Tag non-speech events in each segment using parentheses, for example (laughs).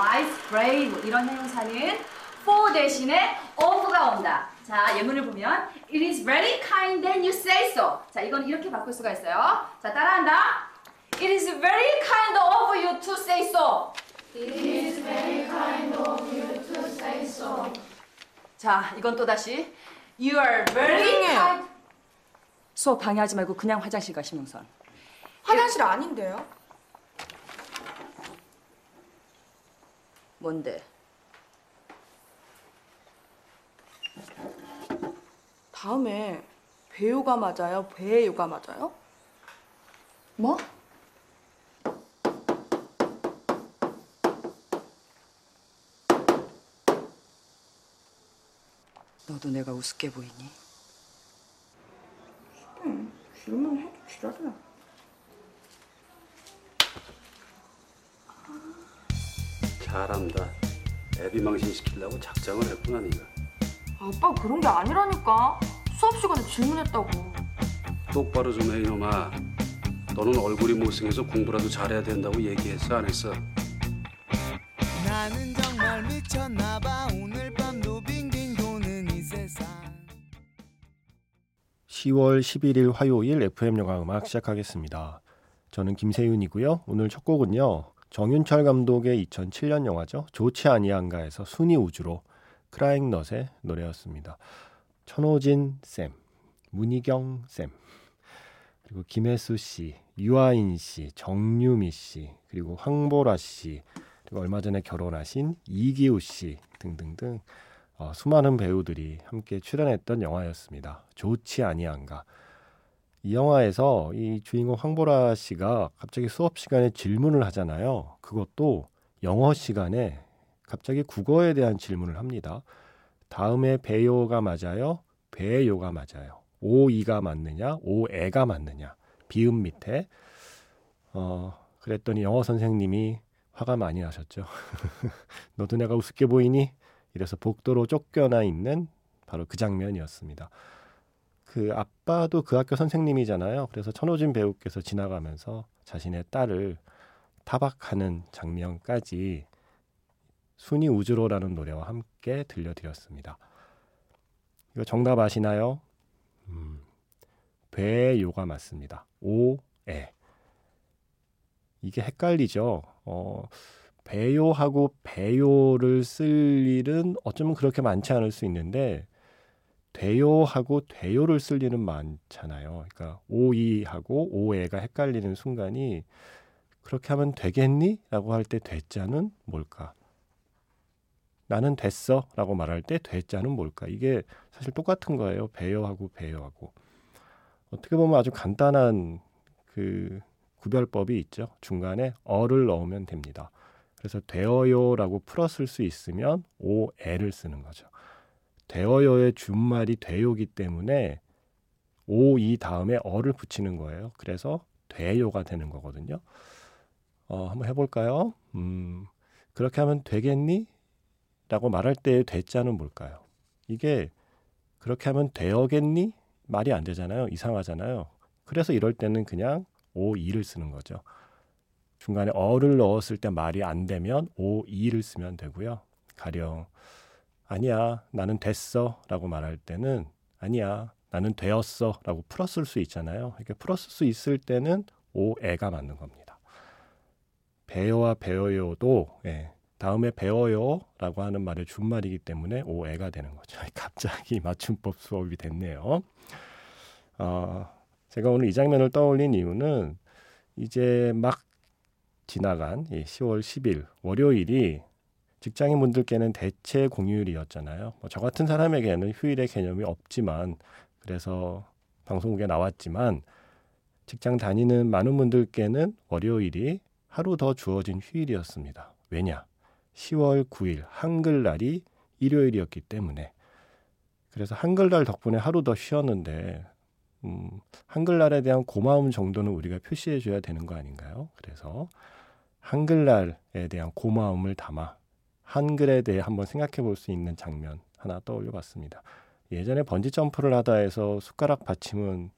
widespread 뭐 이런 형용사는 for 대신에 of가 온다. 자, 예문을 보면 It is very kind that you say so. 자, 이건 이렇게 바꿀 수가 있어요. 자, 따라한다. It is very kind of you to say so. 자, 이건 또 다시 You are very kind. 수업 방해하지 말고 그냥 화장실 가 신용선. 화장실 아닌데요? 뭔데? 다음에 배요가 맞아요? 배요가 맞아요? 뭐? 너도 내가 우습게 보이니? 질문해도 지랄이야. 잘한다. 애비 망신 시키려고 작정을 했구나 네가. 아빠 그런 게 아니라니까. 수업 시간에 질문했다고. 똑바로 좀 해 이놈아. 너는 얼굴이 못생겨서 공부라도 잘해야 된다고 얘기했어 안 했어? 나는 정말 미쳤나봐 오늘 밤도 빙빙 도는 이 세상 10월 11일 화요일 FM 영화 음악 시작하겠습니다. 저는 김세윤이고요. 오늘 첫 곡은요. 정윤철 감독의 2007년 영화죠. 좋지 아니한가에서 순위 우주로 크라잉 넛의 노래였습니다. 천호진 쌤, 문희경 쌤, 그리고 김혜수 씨, 유아인 씨, 정유미 씨, 그리고 황보라 씨, 그리고 얼마 전에 결혼하신 이기우 씨 등등등 어, 수많은 배우들이 함께 출연했던 영화였습니다. 좋지 아니한가. 이 영화에서 이 주인공 황보라 씨가 갑자기 수업 시간에 질문을 하잖아요. 그것도 영어 시간에 갑자기 국어에 대한 질문을 합니다. 다음에 배요가 맞아요? 배요가 맞아요. 오이가 맞느냐? 오애가 맞느냐? 비음 밑에 어 그랬더니 영어 선생님이 화가 많이 나셨죠. (laughs) 너도 내가 우습게 보이니? 이래서 복도로 쫓겨나 있는 바로 그 장면이었습니다. 그 아빠도 그 학교 선생님이잖아요. 그래서 천호진 배우께서 지나가면서 자신의 딸을 타박하는 장면까지 순이 우주로라는 노래와 함께 들려드렸습니다. 이거 정답 아시나요? 음, 배요가 맞습니다. 오 에 이게 헷갈리죠. 어, 배요하고 배요를 쓸 일은 어쩌면 그렇게 많지 않을 수 있는데 되요하고 되요를 쓸 일은 많잖아요. 그러니까 오이하고 오에가 헷갈리는 순간이 그렇게 하면 되겠니? 라고 할 때 되자는 뭘까? 나는 됐어 라고 말할 때 되자는 뭘까? 이게 사실 똑같은 거예요. 배요하고 배요하고. 어떻게 보면 아주 간단한 그 구별법이 있죠. 중간에 어를 넣으면 됩니다. 그래서 되어요라고 풀었을 수 있으면 오에를 쓰는 거죠. 되어요의 준말이 되요기 때문에 오 이 다음에 어를 붙이는 거예요. 그래서 되요가 되는 거거든요. 어, 한번 해볼까요? 음, 그렇게 하면 되겠니? 라고 말할 때의 되자는 뭘까요? 이게 그렇게 하면 되어겠니? 말이 안 되잖아요. 이상하잖아요. 그래서 이럴 때는 그냥 오 이를 쓰는 거죠. 중간에 어를 넣었을 때 말이 안 되면 오 이를 쓰면 되고요. 가령 아니야 나는 됐어 라고 말할 때는 아니야 나는 되었어 라고 풀었을 수 있잖아요. 이렇게 풀었을 수 있을 때는 오에가 맞는 겁니다. 배어와 배어요도 예, 다음에 배워요 라고 하는 말의 준말이기 때문에 오에가 되는 거죠. (laughs) 갑자기 맞춤법 수업이 됐네요. 어, 제가 오늘 이 장면을 떠올린 이유는 이제 막 지나간 이 10월 10일 월요일이 직장인 분들께는 대체 공휴일이었잖아요. 뭐 저 같은 사람에게는 휴일의 개념이 없지만 그래서 방송국에 나왔지만 직장 다니는 많은 분들께는 월요일이 하루 더 주어진 휴일이었습니다. 왜냐? 10월 9일 한글날이 일요일이었기 때문에 그래서 한글날 덕분에 하루 더 쉬었는데 음, 한글날에 대한 고마움 정도는 우리가 표시해 줘야 되는 거 아닌가요? 그래서 한글날에 대한 고마움을 담아 한글에 대해 한번 생각해 볼 수 있는 장면 하나 떠올려 봤습니다. 예전에 번지 점프를 하다 해서 숟가락 받침은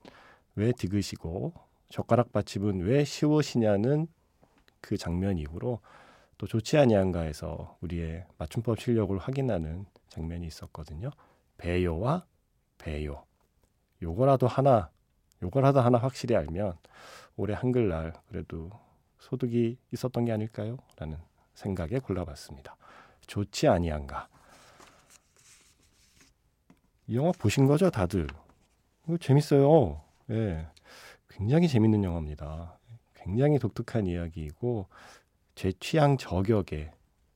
왜 디귿이고 젓가락 받침은 왜 쉬우시냐는 그 장면 이후로 또 좋지 아니한가에서 우리의 맞춤법 실력을 확인하는 장면이 있었거든요. 배요와 배요. 요거라도 하나, 요거라도 하나 확실히 알면 올해 한글날 그래도 소득이 있었던 게 아닐까요? 라는 생각에 골라봤습니다. 좋지 아니한가. 이 영화 보신 거죠, 다들? 이거 재밌어요. 예. 굉장히 재밌는 영화입니다. 굉장히 독특한 이야기이고 제 취향 저격의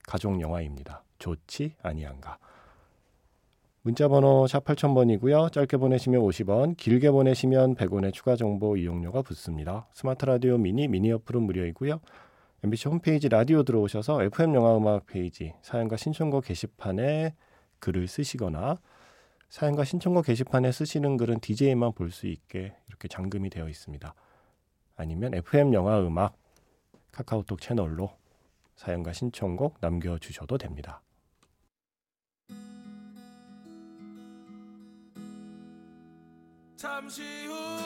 가족 영화입니다. 좋지 아니한가. 문자 번호 샵 8000번이고요. 짧게 보내시면 50원, 길게 보내시면 100원의 추가 정보 이용료가 붙습니다. 스마트 라디오 미니 미니 어플은 무료이고요. MBC 홈페이지 라디오 들어오셔서 FM 영화 음악 페이지 사연과 신청곡 게시판에 글을 쓰시거나 사연과 신청곡 게시판에 쓰시는 글은 DJ만 볼 수 있게 이렇게 잠금이 되어 있습니다. 아니면 FM 영화 음악 카카오톡 채널로 사연과 신청곡 남겨주셔도 됩니다. 잠시 후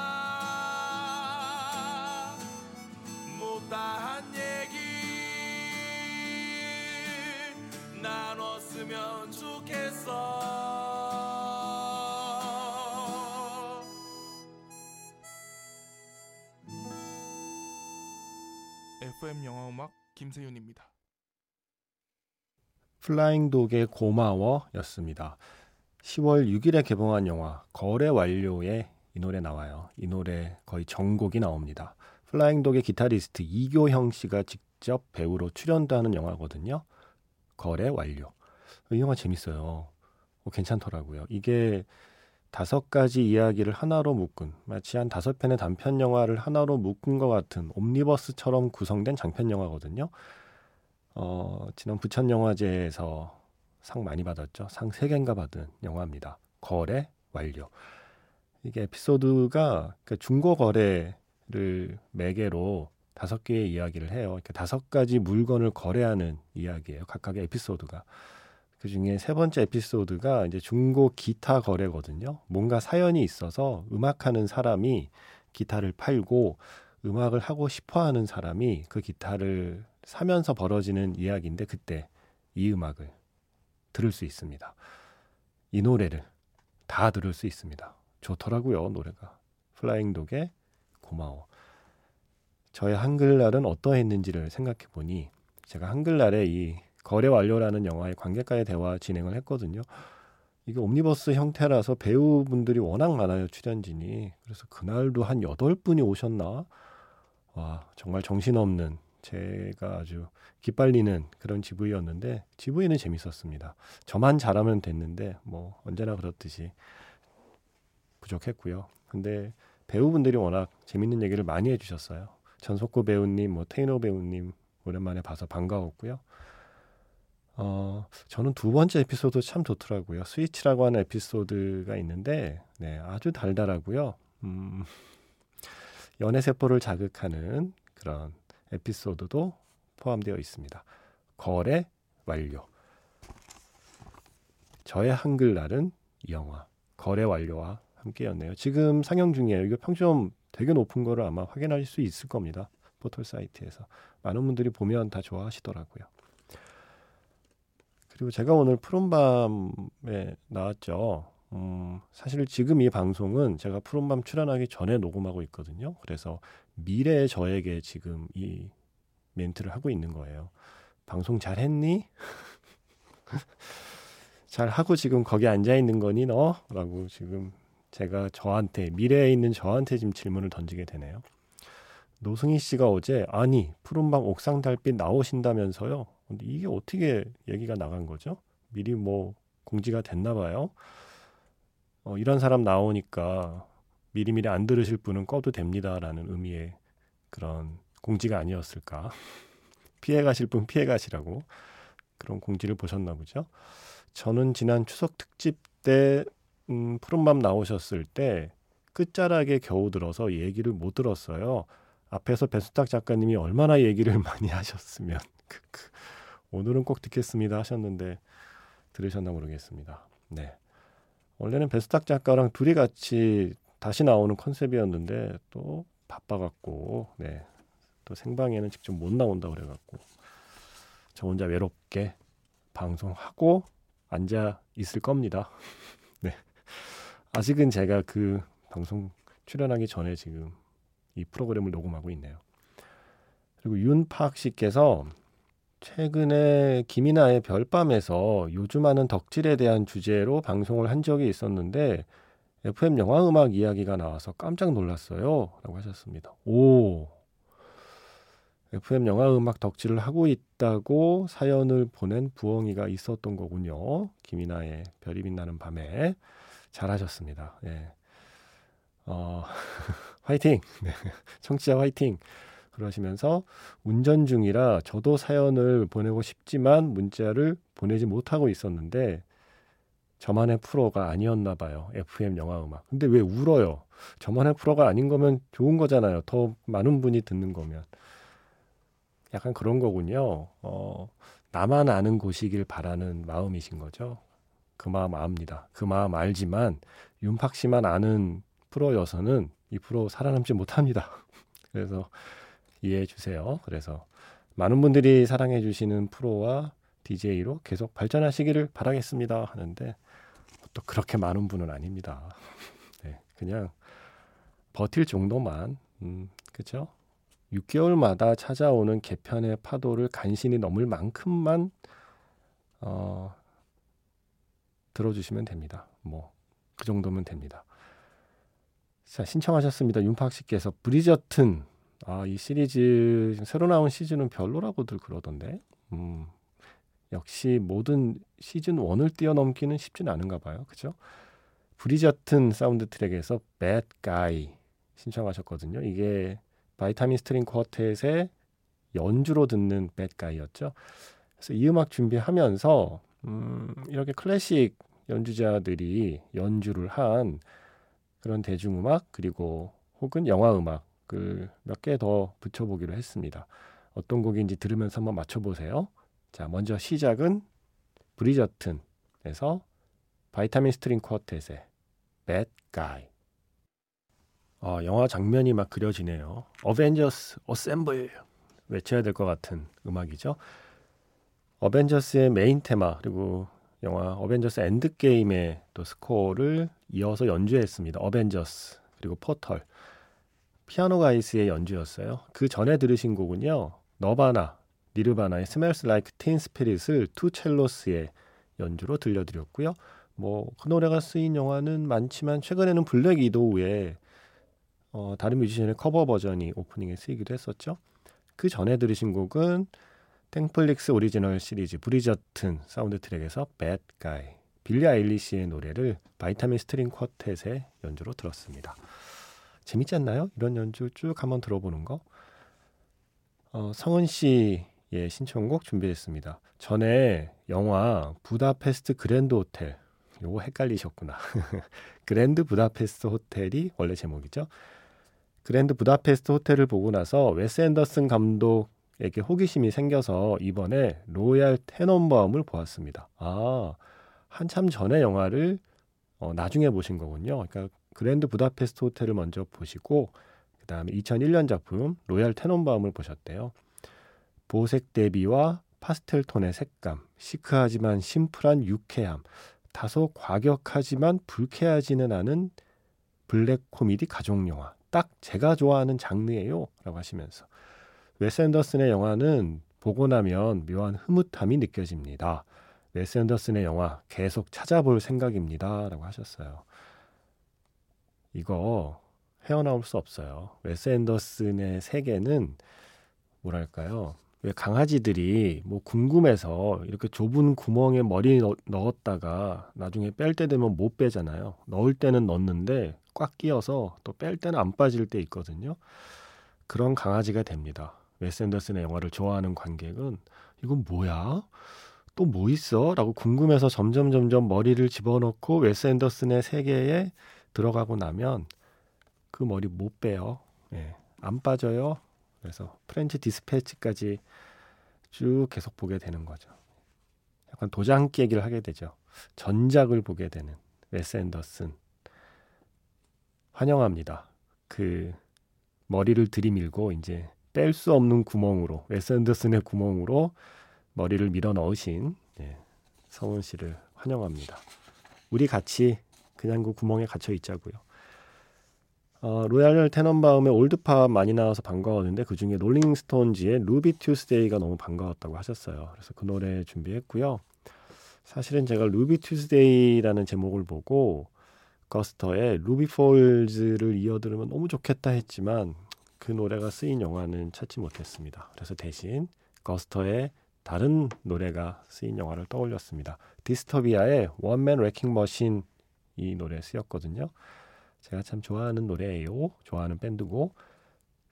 FM 영화음악 김세윤입니다. 플라잉 독의 고마워였습니다. 10월 6일에 개봉한 영화 거래 완료에 이 노래 나와요. 이 노래 거의 전곡이 나옵니다. 플라잉 독의 기타리스트 이교형 씨가 직접 배우로 출연도 하는 영화거든요. 거래 완료. 이 영화 재밌어요. 어, 괜찮더라고요. 이게 다섯 가지 이야기를 하나로 묶은 마치 한 다섯 편의 단편 영화를 하나로 묶은 것 같은 옴니버스처럼 구성된 장편 영화거든요. 어, 지난 부천 영화제에서 상 많이 받았죠. 상 세 개인가 받은 영화입니다. 거래 완료. 이게 에피소드가 그 중고 거래를 매개로 다섯 개의 이야기를 해요. 이렇게 다섯 가지 물건을 거래하는 이야기예요. 각각의 에피소드가. 그 중에 세 번째 에피소드가 이제 중고 기타 거래거든요. 뭔가 사연이 있어서 음악하는 사람이 기타를 팔고 음악을 하고 싶어 하는 사람이 그 기타를 사면서 벌어지는 이야기인데 그때 이 음악을 들을 수 있습니다. 이 노래를 다 들을 수 있습니다. 좋더라고요, 노래가. Flying Dog의 고마워. 저의 한글날은 어떠했는지를 생각해 보니 제가 한글날에 이 거래 완료라는 영화의 관객과의 대화 진행을 했거든요. 이게 옴니버스 형태라서 배우분들이 워낙 많아요, 출연진이. 그래서 그날도 한 여덟 분이 오셨나? 와, 정말 정신없는 제가 아주 기빨리는 그런 GV였는데 GV는 재밌었습니다. 저만 잘하면 됐는데 뭐 언제나 그렇듯이 부족했고요. 근데 배우분들이 워낙 재밌는 얘기를 많이 해주셨어요. 전석구 배우님, 뭐 테이너 배우님 오랜만에 봐서 반가웠고요. 어, 저는 두 번째 에피소드 참 좋더라고요. 스위치라고 하는 에피소드가 있는데, 네, 아주 달달하고요. 음, 연애 세포를 자극하는 그런 에피소드도 포함되어 있습니다. 거래 완료. 저의 한글날은 이 영화 거래 완료와 함께였네요. 지금 상영 중이에요. 이거 평점 되게 높은 거를 아마 확인하실 수 있을 겁니다. 포털 사이트에서 많은 분들이 보면 다 좋아하시더라고요. 그리고 제가 오늘 푸른밤에 나왔죠. 음, 사실 지금 이 방송은 제가 푸른밤 출연하기 전에 녹음하고 있거든요. 그래서 미래의 저에게 지금 이 멘트를 하고 있는 거예요. 방송 잘 했니? (laughs) 잘 하고 지금 거기 앉아 있는 거니 너? 라고 지금 제가 저한테 미래에 있는 저한테 지금 질문을 던지게 되네요. 노승희 씨가 어제 아니 푸른밤 옥상 달빛 나오신다면서요. 근데 이게 어떻게 얘기가 나간 거죠? 미리 뭐 공지가 됐나 봐요. 어, 이런 사람 나오니까 미리미리 안 들으실 분은 꺼도 됩니다라는 의미의 그런 공지가 아니었을까. (laughs) 피해 가실 분 피해 가시라고 그런 공지를 보셨나 보죠. 저는 지난 추석 특집 때 음, 푸른밤 나오셨을 때 끝자락에 겨우 들어서 얘기를 못 들었어요. 앞에서 배수탁 작가님이 얼마나 얘기를 (laughs) 많이 하셨으면 크크. (laughs) 오늘은 꼭 듣겠습니다 하셨는데 들으셨나 모르겠습니다. 네. 원래는 배수탁 작가랑 둘이 같이 다시 나오는 컨셉이었는데 또 바빠갖고 네. 또 생방에는 직접 못 나온다 그래갖고 저 혼자 외롭게 방송하고 앉아 있을 겁니다. (laughs) 네. 아직은 제가 그 방송 출연하기 전에 지금 이 프로그램을 녹음하고 있네요. 그리고 윤팍 씨께서 최근에 김이나의 별밤에서 요즘 하는 덕질에 대한 주제로 방송을 한 적이 있었는데 FM 영화 음악 이야기가 나와서 깜짝 놀랐어요. 라고 하셨습니다. 오. FM 영화 음악 덕질을 하고 있다고 사연을 보낸 부엉이가 있었던 거군요. 김이나의 별이 빛나는 밤에. 잘하셨습니다. 예. 어, (laughs) 화이팅! 네. 청취자 화이팅! 그러시면서 운전 중이라 저도 사연을 보내고 싶지만 문자를 보내지 못하고 있었는데 저만의 프로가 아니었나 봐요. FM 영화 음악. 근데 왜 울어요? 저만의 프로가 아닌 거면 좋은 거잖아요. 더 많은 분이 듣는 거면. 약간 그런 거군요. 어, 나만 아는 곳이길 바라는 마음이신 거죠. 그 마음 압니다. 그 마음 알지만 윤팍 씨만 아는 프로여서는 이 프로 살아남지 못합니다. (laughs) 그래서 이해해 주세요. 그래서 많은 분들이 사랑해 주시는 프로와 DJ로 계속 발전하시기를 바라겠습니다. 하는데 또 그렇게 많은 분은 아닙니다. (laughs) 네, 그냥 버틸 정도만, 음, 그죠? 6개월마다 찾아오는 개편의 파도를 간신히 넘을 만큼만 어, 들어주시면 됩니다. 뭐 그 정도면 됩니다. 자 신청하셨습니다. 윤팍 씨께서 브리저튼 아 이 시리즈 새로 나온 시즌은 별로라고들 그러던데 음, 역시 모든 시즌 1을 뛰어넘기는 쉽진 않은가 봐요. 그죠? 브리저튼 사운드 트랙에서 Bad Guy 신청하셨거든요. 이게 Vitamin String Quartet의 연주로 듣는 Bad Guy였죠. 그래서 이 음악 준비하면서 음, 이렇게 클래식 연주자들이 연주를 한 그런 대중음악 그리고 혹은 영화 음악 을 몇 개 더 붙여보기로 했습니다. 어떤 곡인지 들으면서 한번 맞춰보세요. 자, 먼저 시작은 브리저튼에서 Vitamin String Quartet의 Bad Guy. 어, 영화 장면이 막 그려지네요. 어벤져스 assemble 외쳐야 될 것 같은 음악이죠. 어벤져스의 메인 테마 그리고 영화 어벤져스 엔드게임의 또 스코어를 이어서 연주했습니다. 어벤져스 그리고 포털 Piano Guys의 연주였어요. 그 전에 들으신 곡은요. 너바나 니르바나의 Smells Like Teen Spirit을 Two Cellos의 연주로 들려드렸고요. 뭐 그 노래가 쓰인 영화는 많지만 최근에는 블랙 위도우의 어, 다른 뮤지션의 커버 버전이 오프닝에 쓰이기도 했었죠. 그 전에 들으신 곡은 땡플릭스 오리지널 시리즈 브리저튼 사운드 트랙에서 Bad Guy 빌리 아일리시의 노래를 Vitamin String Quartet의 연주로 들었습니다. 재밌지 않나요? 이런 연주 쭉 한번 들어보는 거. 어, 성은 씨의 신청곡 준비했습니다. 전에 영화 부다페스트 그랜드 호텔 요거 헷갈리셨구나. (laughs) 그랜드 부다페스트 호텔이 원래 제목이죠. 그랜드 부다페스트 호텔을 보고 나서 웨스 앤더슨 감독에게 호기심이 생겨서 이번에 로얄 테넌바움을 보았습니다. 아, 한참 전에 영화를 어, 나중에 보신 거군요. 그러니까 그랜드 부다페스트 호텔을 먼저 보시고 그 다음에 2001년 작품 로얄 테넌바움을 보셨대요. 보색 대비와 파스텔 톤의 색감, 시크하지만 심플한 유쾌함, 다소 과격하지만 불쾌하지는 않은 블랙 코미디 가족 영화. 딱 제가 좋아하는 장르예요. 라고 하시면서 웨스 앤더슨의 영화는 보고 나면 묘한 흐뭇함이 느껴집니다. 웨스 앤더슨의 영화 계속 찾아볼 생각입니다. 라고 하셨어요. 이거 헤어나올 수 없어요. 웨스 앤더슨의 세계는 뭐랄까요? 왜 강아지들이 뭐 궁금해서 이렇게 좁은 구멍에 머리 넣, 넣었다가 나중에 뺄 때 되면 못 빼잖아요. 넣을 때는 넣는데 꽉 끼어서 또 뺄 때는 안 빠질 때 있거든요. 그런 강아지가 됩니다. 웨스 앤더슨의 영화를 좋아하는 관객은 이건 뭐야? 또 뭐 있어? 라고 궁금해서 점점 점점 머리를 집어넣고 웨스 앤더슨의 세계에 들어가고 나면 그 머리 못 빼요. 예, 안 빠져요. 그래서 프렌치 디스패치까지 쭉 계속 보게 되는 거죠. 약간 도장 깨기를 하게 되죠. 전작을 보게 되는 웨스 앤더슨. 환영합니다. 그 머리를 들이밀고 이제 뺄 수 없는 구멍으로 웨스 앤더슨의 구멍으로 머리를 밀어 넣으신 예, 성훈 씨를 환영합니다. 우리 같이 그냥 그 구멍에 갇혀 있자고요. 어, 로얄 테넌바움의 올드팝 많이 나와서 반가웠는데 그 중에 롤링스톤즈의 Ruby Tuesday가 너무 반가웠다고 하셨어요. 그래서 그 노래 준비했고요. 사실은 제가 Ruby Tuesday라는 제목을 보고 거스터의 Ruby Falls를 이어 들으면 너무 좋겠다 했지만 그 노래가 쓰인 영화는 찾지 못했습니다. 그래서 대신 거스터의 다른 노래가 쓰인 영화를 떠올렸습니다. Disturbia의 One Man Wrecking Machine 이 노래 쓰였거든요. 제가 참 좋아하는 노래예요. 좋아하는 밴드고.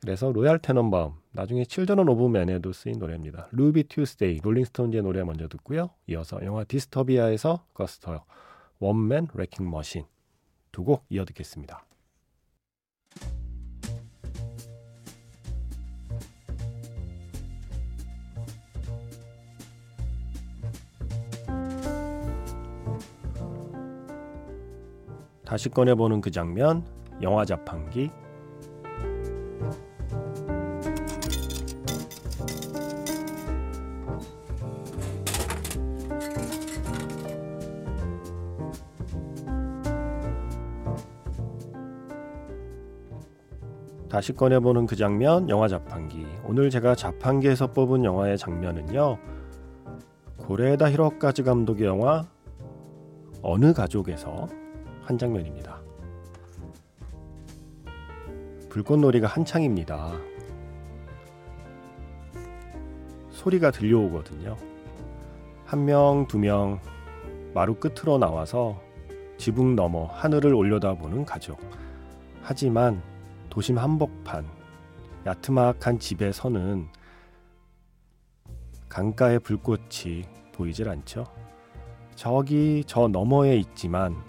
그래서 로얄 테넌바움, 나중에 Children of Men에도 쓰인 노래입니다. Ruby Tuesday, 롤링스톤즈의 노래 먼저 듣고요. 이어서 영화 Disturbia에서 거스터 원맨 레킹 머신 두 곡 이어 듣겠습니다. 다시 꺼내보는 그 장면, 영화 자판기. 다시 꺼내보는 그 장면, 영화 자판기. 오늘 제가 자판기에서 뽑은 영화의 장면은요. 고레다 히로카즈 감독의 영화 어느 가족에서 한 장면입니다. 불꽃놀이가 한창입니다. 소리가 들려오거든요. 한 명, 두 명 마루 끝으로 나와서 지붕 너머 하늘을 올려다보는 가족. 하지만 도심 한복판 야트막한 집에 서는 강가의 불꽃이 보이질 않죠. 저기 저 너머에 있지만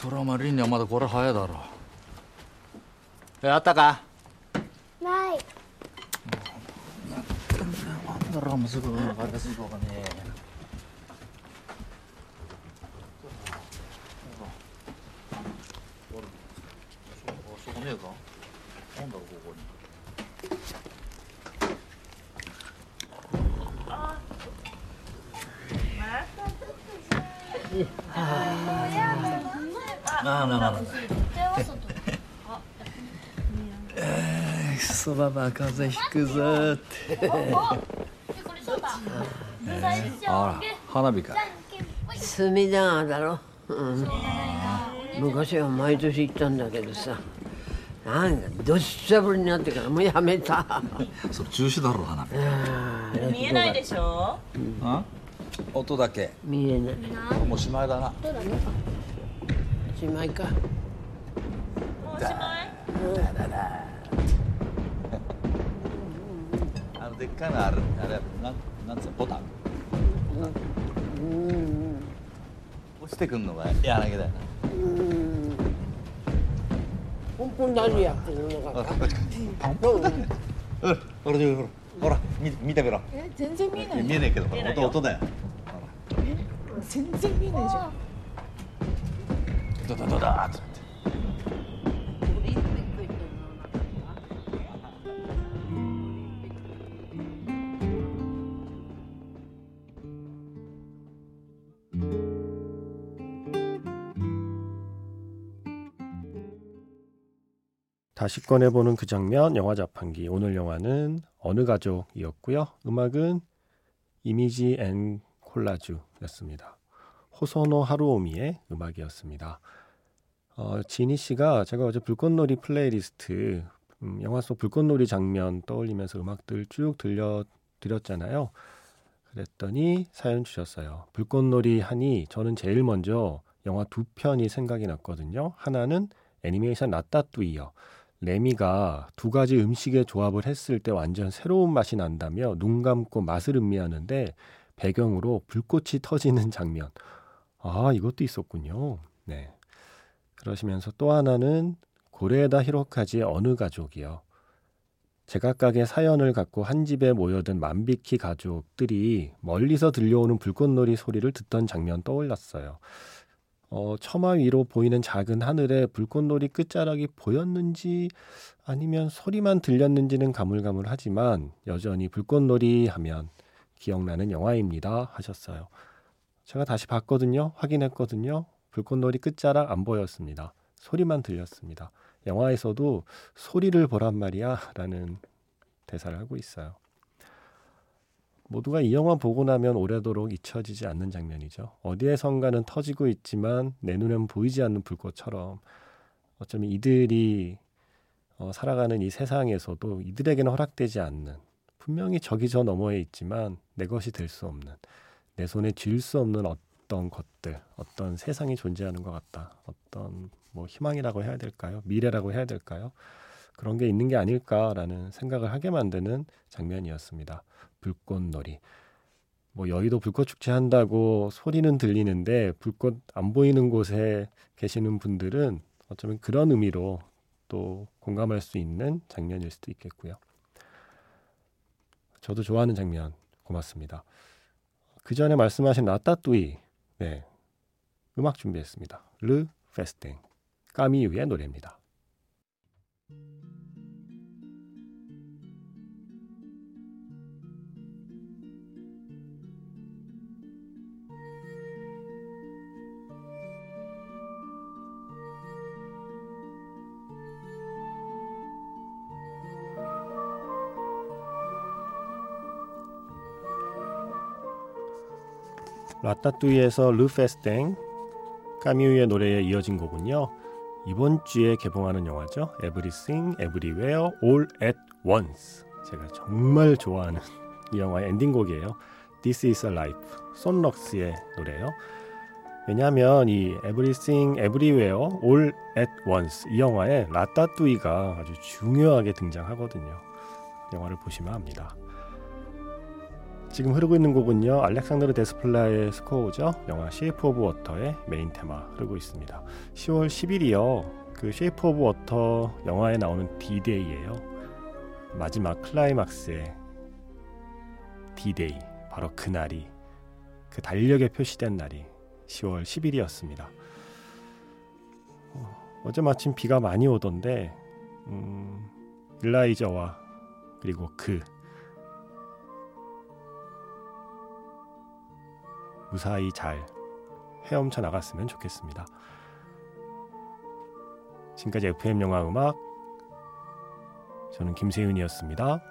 それはお前凛にはまだこれ早いだろえあったか？ない。なんだろうもうすぐ分かりやすい方がねそこねえかなん。だろうここにああなあなあそばば風邪ひくぞってあら花火か。隅田川だろ、うん、昔は毎年行ったんだけどさ。なんかどっしゃぶりになってからもうやめた。それ中止だろ花火。見えないでしょ。あ？音だけ。見えない。もうしまいだなおしまいか。あのでっかいのあるあれなんなんつうの？ボタン？落ちてくんのが柳だよな。ポンポン何やってるのか。こっちうん。ほらほらほら見見てみろえ全然見えない見えねえけどほら音音だよ全然見えないじゃん 두두두다. 다시 꺼내보는 그 장면 영화 자판기. 오늘 영화는 어느 가족이었고요. 음악은 Image and Collage였습니다. 호소노 하루오미의 음악이었습니다. 어, 지니 씨가 제가 어제 불꽃놀이 플레이리스트 음, 영화 속 불꽃놀이 장면 떠올리면서 음악들 쭉 들려 드렸잖아요. 그랬더니 사연 주셨어요. 불꽃놀이 하니 저는 제일 먼저 영화 두 편이 생각이 났거든요. 하나는 애니메이션 라따뚜이요. 레미가 두 가지 음식의 조합을 했을 때 완전 새로운 맛이 난다며 눈 감고 맛을 음미하는데 배경으로 불꽃이 (laughs) 터지는 장면. 아, 이것도 있었군요. 네. 그러시면서 또 하나는 고레에다 히로카지의 어느 가족이요. 제각각의 사연을 갖고 한 집에 모여든 만비키 가족들이 멀리서 들려오는 불꽃놀이 소리를 듣던 장면 떠올랐어요. 어, 처마 위로 보이는 작은 하늘에 불꽃놀이 끝자락이 보였는지 아니면 소리만 들렸는지는 가물가물하지만 여전히 불꽃놀이 하면 기억나는 영화입니다 하셨어요. 제가 다시 봤거든요. 확인했거든요. 불꽃놀이 끝자락 안 보였습니다. 소리만 들렸습니다. 영화에서도 소리를 보란 말이야 라는 대사를 하고 있어요. 모두가 이 영화 보고 나면 오래도록 잊혀지지 않는 장면이죠. 어디에선가는 터지고 있지만 내 눈엔 보이지 않는 불꽃처럼 어쩌면 이들이 어, 살아가는 이 세상에서도 이들에게는 허락되지 않는 분명히 저기 저 너머에 있지만 내 것이 될 수 없는 내 손에 쥘 수 없는 어떤 것들 어떤 세상이 존재하는 것 같다 어떤 뭐 희망이라고 해야 될까요 미래라고 해야 될까요 그런 게 있는 게 아닐까라는 생각을 하게 만드는 장면이었습니다. 불꽃놀이. 뭐 여의도 불꽃 축제 한다고 소리는 들리는데 불꽃 안 보이는 곳에 계시는 분들은 어쩌면 그런 의미로 또 공감할 수 있는 장면일 수도 있겠고요. 저도 좋아하는 장면 고맙습니다. 그 전에 말씀하신 라따뚜이 네 음악 준비했습니다. 르 페스팅 까미유의 노래입니다. 라따뚜이에서 르페스땡 까미우의 노래에 이어진 곡은요. 이번 주에 개봉하는 영화죠. Everything, Everywhere, All at Once. 제가 정말 좋아하는 이 영화의 엔딩곡이에요. This is a Life. 손럭스의 노래예요. 왜냐하면 이 Everything, Everywhere, All at Once 이 영화에 라따뚜이가 아주 중요하게 등장하거든요. 영화를 보시면 압니다. 지금 흐르고 있는 곡은요 알렉산드르 데스플라의 스코어죠. 영화 쉐이프 오브 워터의 메인 테마 흐르고 있습니다. 10월 10일이요. 그 쉐이프 오브 워터 영화에 나오는 디데이예요. 마지막 클라이막스의 디데이 바로 그날이 그 달력에 표시된 날이 10월 10일이었습니다. 어, 어제 마침 비가 많이 오던데 음, 일라이저와 그리고 그 무사히 잘 헤엄쳐 나갔으면 좋겠습니다. 지금까지 FM 영화 음악 저는 김세윤이었습니다.